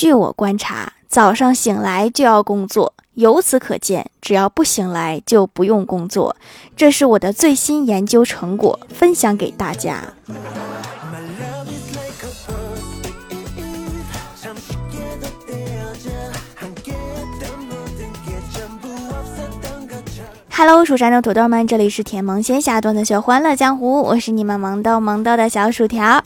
据我观察，早上醒来就要工作，由此可见，只要不醒来就不用工作。这是我的最新研究成果，分享给大家。Hello，蜀山的土豆们，这里是甜萌仙侠段子秀欢乐江湖，我是你们萌豆萌豆的小薯条。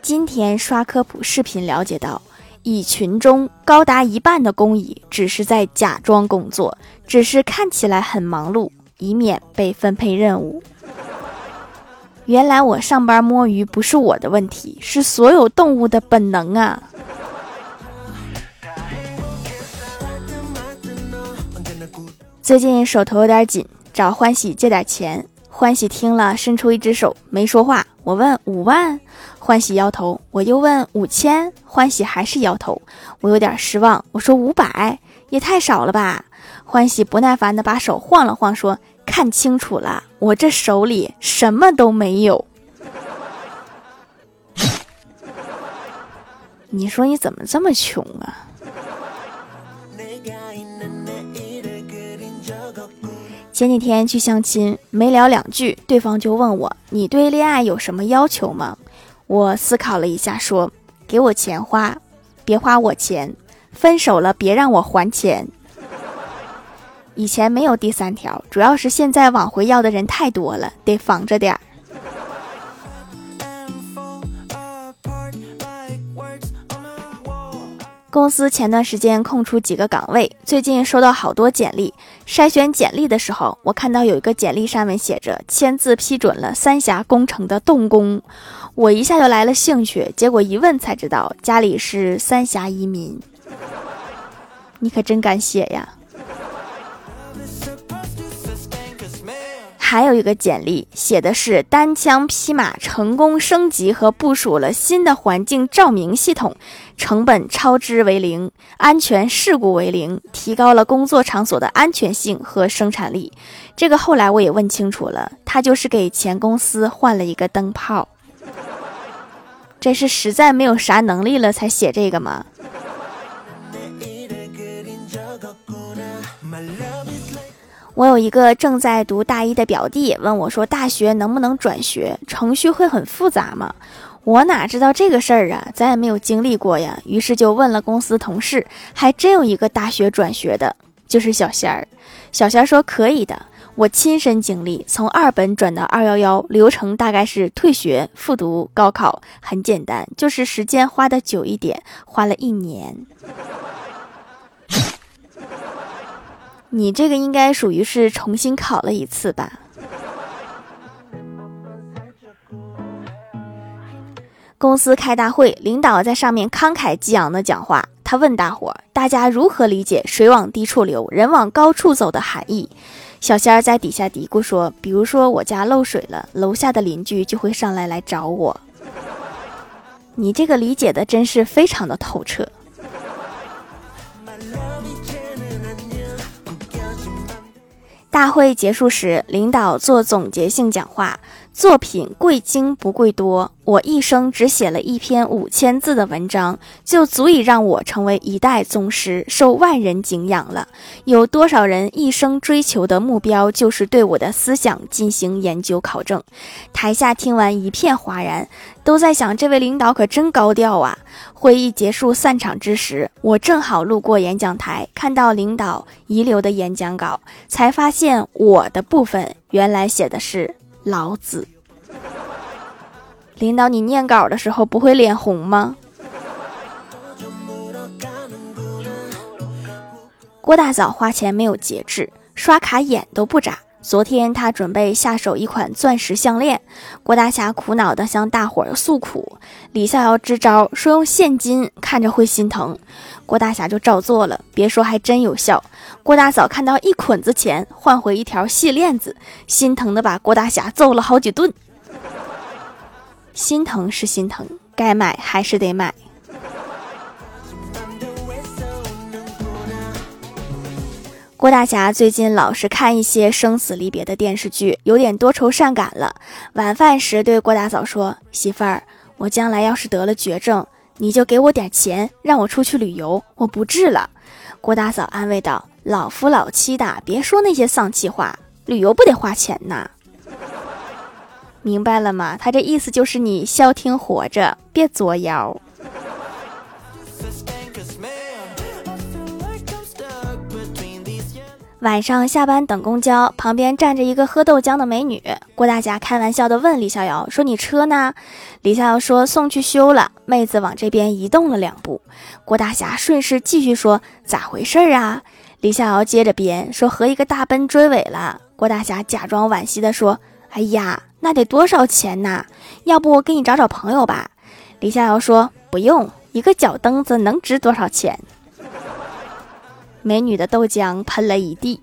今天刷科普视频了解到，蚁群中高达一半的工蚁只是在假装工作，只是看起来很忙碌，以免被分配任务。原来我上班摸鱼不是我的问题，是所有动物的本能啊！最近手头有点紧，找欢喜借点钱。欢喜听了，伸出一只手，没说话。我问五万，欢喜摇头。我又问五千，欢喜还是摇头。我有点失望，我说五百也太少了吧。欢喜不耐烦的把手晃了晃，说：“看清楚了，我这手里什么都没有。你说你怎么这么穷啊？”前几天去相亲，没聊两句，对方就问我：“你对恋爱有什么要求吗？”我思考了一下，说：“给我钱花，别花我钱；分手了别让我还钱。”以前没有第三条，主要是现在往回要的人太多了，得防着点儿。公司前段时间空出几个岗位，最近收到好多简历。筛选简历的时候，我看到有一个简历上面写着“签字批准了三峡工程的动工”，我一下就来了兴趣。结果一问才知道，家里是三峡移民。你可真敢写呀！还有一个简历写的是单枪匹马成功升级和部署了新的环境照明系统，成本超支为零，安全事故为零，提高了工作场所的安全性和生产力。这个后来我也问清楚了，他就是给前公司换了一个灯泡。这是实在没有啥能力了才写这个吗？我有一个正在读大一的表弟问我说：“大学能不能转学？程序会很复杂吗？”我哪知道这个事儿啊，咱也没有经历过呀。于是就问了公司同事，还真有一个大学转学的，就是小仙儿。小仙儿说可以的，我亲身经历，从二本转到二幺幺，流程大概是退学、复读、高考，很简单，就是时间花的久一点，花了一年。你这个应该属于是重新考了一次吧？公司开大会，领导在上面慷慨激昂的讲话。他问大伙儿：“大家如何理解‘水往低处流，人往高处走’的含义？”小仙儿在底下嘀咕说：“比如说我家漏水了，楼下的邻居就会上来来找我。”你这个理解的真是非常的透彻。大会结束时，领导做总结性讲话。作品贵精不贵多，我一生只写了一篇五千字的文章，就足以让我成为一代宗师，受万人敬仰了。有多少人一生追求的目标，就是对我的思想进行研究考证？台下听完一片哗然，都在想：这位领导可真高调啊！会议结束散场之时，我正好路过演讲台，看到领导遗留的演讲稿，才发现我的部分原来写的是。老子，领导，你念稿的时候不会脸红吗？郭大嫂花钱没有节制，刷卡眼都不眨。昨天他准备下手一款钻石项链，郭大侠苦恼的向大伙儿诉苦。李逍遥支招说用现金，看着会心疼。郭大侠就照做了，别说还真有效。郭大嫂看到一捆子钱换回一条细链子，心疼的把郭大侠揍了好几顿。心疼是心疼，该买还是得买。郭大侠最近老是看一些生死离别的电视剧，有点多愁善感了。晚饭时对郭大嫂说：“媳妇儿，我将来要是得了绝症。”你就给我点钱，让我出去旅游，我不治了。郭大嫂安慰道：“老夫老妻的，别说那些丧气话，旅游不得花钱呐。”明白了吗？他这意思就是你消停活着，别作妖。晚上下班等公交，旁边站着一个喝豆浆的美女。郭大侠开玩笑的问李逍遥说：“你车呢？”李逍遥说：“送去修了。”妹子往这边移动了两步，郭大侠顺势继续说：“咋回事啊？”李逍遥接着编说：“和一个大奔追尾了。”郭大侠假装惋惜的说：“哎呀，那得多少钱呐？要不我给你找找朋友吧？”李逍遥说：“不用，一个脚蹬子能值多少钱？”美女的豆浆喷了一地。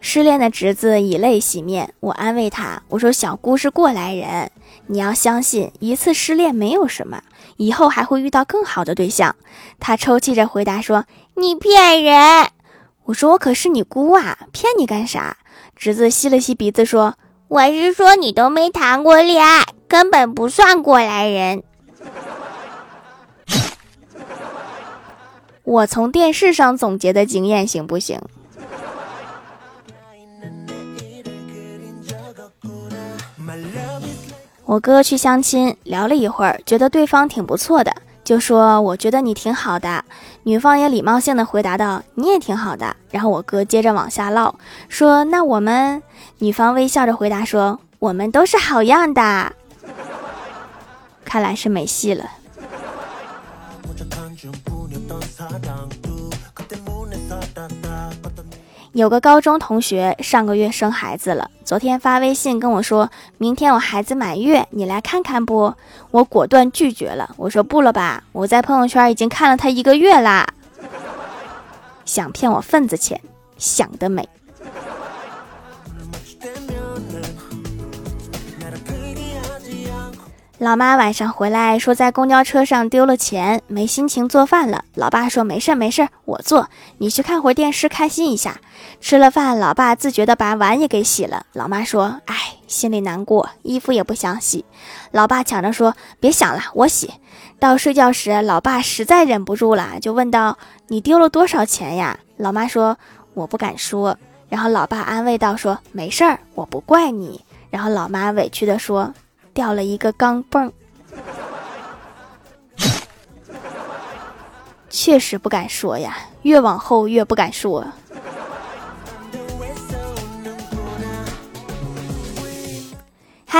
失恋的侄子以泪洗面，我安慰他，我说：“小姑是过来人，你要相信，一次失恋没有什么，以后还会遇到更好的对象。”他抽泣着回答说：“你骗人！”我说：“我可是你姑啊，骗你干啥？”侄子吸了吸鼻子说：“我是说你都没谈过恋爱，根本不算过来人。”我从电视上总结的经验行不行？我哥去相亲，聊了一会儿，觉得对方挺不错的，就说：“我觉得你挺好的。”女方也礼貌性的回答道：“你也挺好的。”然后我哥接着往下唠，说：“那我们？”女方微笑着回答说：“我们都是好样的。”看来是没戏了。有个高中同学上个月生孩子了，昨天发微信跟我说，明天我孩子满月，你来看看不？我果断拒绝了，我说不了吧，我在朋友圈已经看了他一个月啦。想骗我份子钱，想得美。老妈晚上回来说，在公交车上丢了钱，没心情做饭了。老爸说：“没事没事，我做，你去看会儿电视，开心一下。”吃了饭，老爸自觉的把碗也给洗了。老妈说：“哎，心里难过，衣服也不想洗。”老爸抢着说：“别想了，我洗。”到睡觉时，老爸实在忍不住了，就问道：“你丢了多少钱呀？”老妈说：“我不敢说。”然后老爸安慰道：“说没事儿，我不怪你。”然后老妈委屈的说。掉了一个钢镚，确实不敢说呀，越往后越不敢说。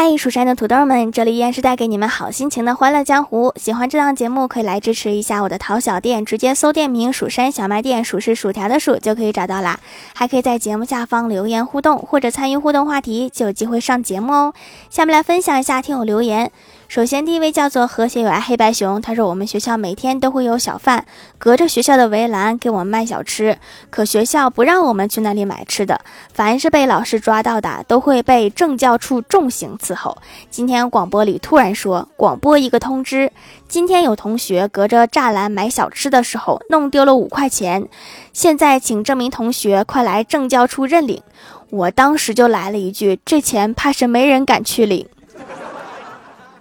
嗨，蜀山的土豆们，这里依然是带给你们好心情的欢乐江湖。喜欢这档节目，可以来支持一下我的淘小店，直接搜店名“蜀山小卖店”，数是薯条的数就可以找到啦。还可以在节目下方留言互动，或者参与互动话题，就有机会上节目哦。下面来分享一下听友留言。首先，第一位叫做和谐有爱黑白熊，他说我们学校每天都会有小贩隔着学校的围栏给我们卖小吃，可学校不让我们去那里买吃的，凡是被老师抓到的都会被政教处重刑伺候。今天广播里突然说广播一个通知，今天有同学隔着栅栏买小吃的时候弄丢了五块钱，现在请这名同学快来政教处认领。我当时就来了一句，这钱怕是没人敢去领。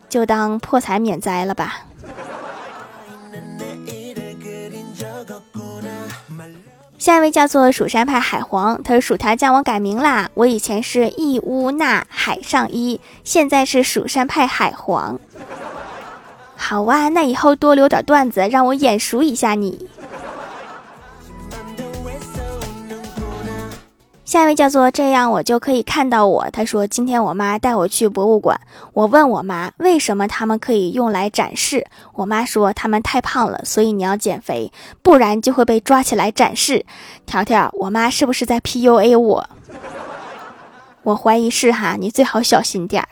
就当破财免灾了吧。下一位叫做蜀山派海皇，他说薯条酱我改名啦，我以前是义乌那海上一，现在是蜀山派海皇。好哇，那以后多留点段子，让我眼熟一下你。下一位叫做这样，我就可以看到我。他说：“今天我妈带我去博物馆，我问我妈为什么他们可以用来展示。我妈说他们太胖了，所以你要减肥，不然就会被抓起来展示。”条条，我妈是不是在 PUA 我？我怀疑是哈，你最好小心点儿。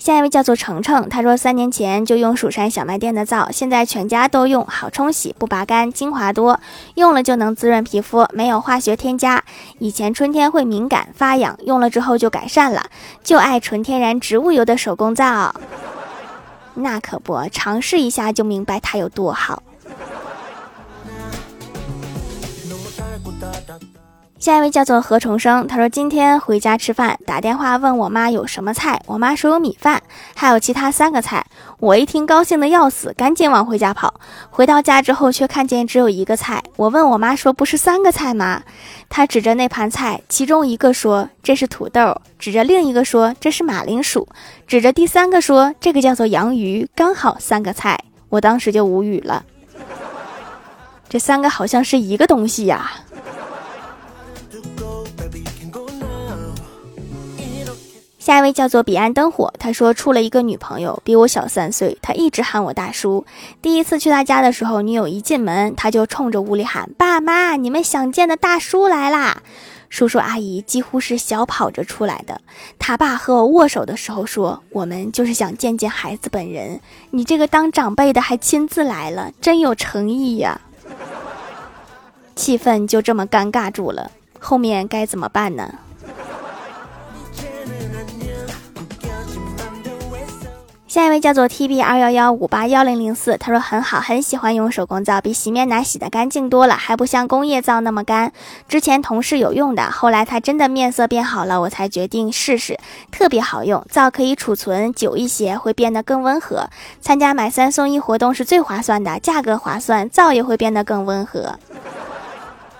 下一位叫做程程，他说三年前就用蜀山小卖店的皂，现在全家都用，好冲洗，不拔干，精华多，用了就能滋润皮肤，没有化学添加。以前春天会敏感发痒，用了之后就改善了，就爱纯天然植物油的手工皂。那可不，尝试一下就明白它有多好。下一位叫做何重生，他说今天回家吃饭，打电话问我妈有什么菜，我妈说有米饭，还有其他三个菜。我一听高兴的要死，赶紧往回家跑。回到家之后，却看见只有一个菜。我问我妈说不是三个菜吗？她指着那盘菜，其中一个说这是土豆，指着另一个说这是马铃薯，指着第三个说这个叫做洋芋，刚好三个菜。我当时就无语了，这三个好像是一个东西呀。下一位叫做彼岸灯火，他说处了一个女朋友，比我小三岁，他一直喊我大叔。第一次去他家的时候，女友一进门，他就冲着屋里喊：“爸妈，你们想见的大叔来啦！”叔叔阿姨几乎是小跑着出来的。他爸和我握手的时候说：“我们就是想见见孩子本人，你这个当长辈的还亲自来了，真有诚意呀！”气氛就这么尴尬住了，后面该怎么办呢？下一位叫做 T B 二幺幺五八幺零零四，他说很好，很喜欢用手工皂，比洗面奶洗的干净多了，还不像工业皂那么干。之前同事有用的，后来他真的面色变好了，我才决定试试，特别好用，皂可以储存久一些，会变得更温和。参加买三送一活动是最划算的，价格划算，皂也会变得更温和。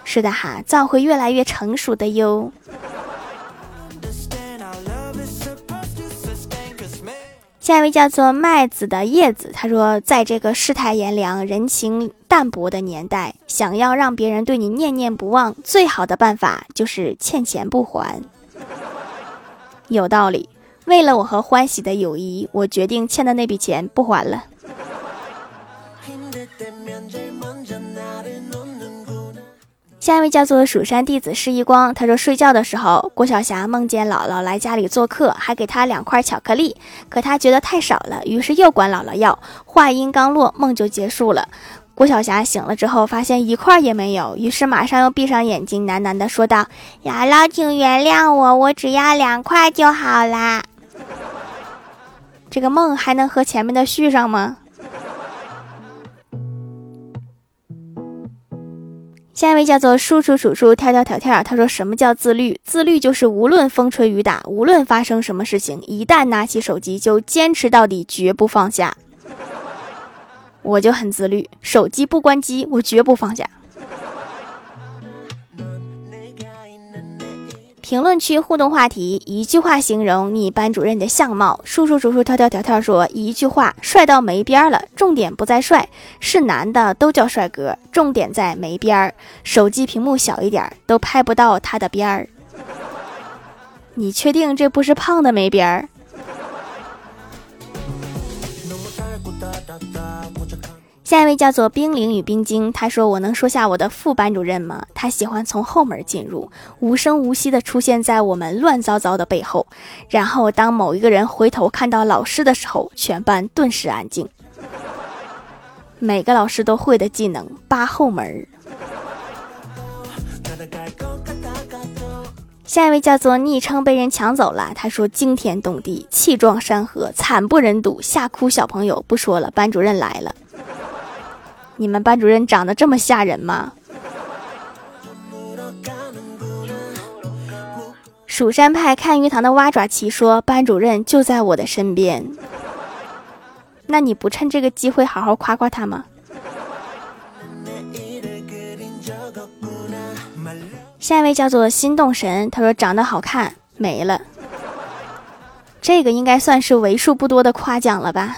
是的哈，皂会越来越成熟的哟。下一位叫做麦子的叶子，他说，在这个世态炎凉、人情淡薄的年代，想要让别人对你念念不忘，最好的办法就是欠钱不还。有道理，为了我和欢喜的友谊，我决定欠的那笔钱不还了。下一位叫做蜀山弟子释一光，他说睡觉的时候，郭晓霞梦见姥姥来家里做客，还给他两块巧克力，可他觉得太少了，于是又管姥姥要。话音刚落，梦就结束了。郭晓霞醒了之后，发现一块也没有，于是马上又闭上眼睛，喃喃地说道：“姥姥，请原谅我，我只要两块就好啦。”这个梦还能和前面的续上吗？下一位叫做叔叔叔叔跳跳跳跳，他说：“什么叫自律？自律就是无论风吹雨打，无论发生什么事情，一旦拿起手机就坚持到底，绝不放下。”我就很自律，手机不关机，我绝不放下。评论区互动话题：一句话形容你班主任的相貌。叔叔叔叔跳跳跳跳说：一句话，帅到没边儿了。重点不在帅，是男的都叫帅哥，重点在没边儿。手机屏幕小一点，都拍不到他的边儿。你确定这不是胖的没边儿？下一位叫做冰凌与冰晶，他说：“我能说下我的副班主任吗？他喜欢从后门进入，无声无息地出现在我们乱糟糟的背后。然后当某一个人回头看到老师的时候，全班顿时安静。每个老师都会的技能，扒后门。”下一位叫做昵称被人抢走了，他说：“惊天动地，气壮山河，惨不忍睹，吓哭小朋友。”不说了，班主任来了。你们班主任长得这么吓人吗？蜀山派看鱼塘的蛙爪奇说：“班主任就在我的身边。”那你不趁这个机会好好夸夸他吗？下一位叫做心动神，他说长得好看没了，这个应该算是为数不多的夸奖了吧。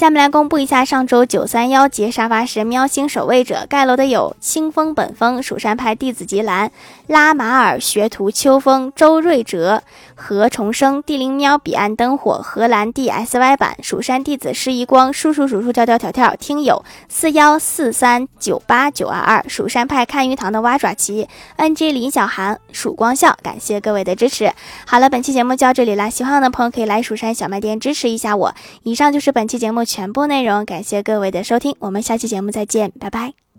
下面来公布一下上周九三幺级沙发是喵星守卫者盖楼的有清风本风蜀山派弟子吉兰拉马尔学徒秋风周瑞哲何重生地灵喵彼岸灯火荷兰 D S Y 版蜀山弟子施一光叔叔叔叔跳跳跳跳听友四幺四三九八九二二蜀山派看鱼塘的蛙爪奇 N G 林小涵曙光笑感谢各位的支持。好了，本期节目就到这里啦，喜欢我的朋友可以来蜀山小卖店支持一下我。以上就是本期节目。全部内容，感谢各位的收听，我们下期节目再见，拜拜。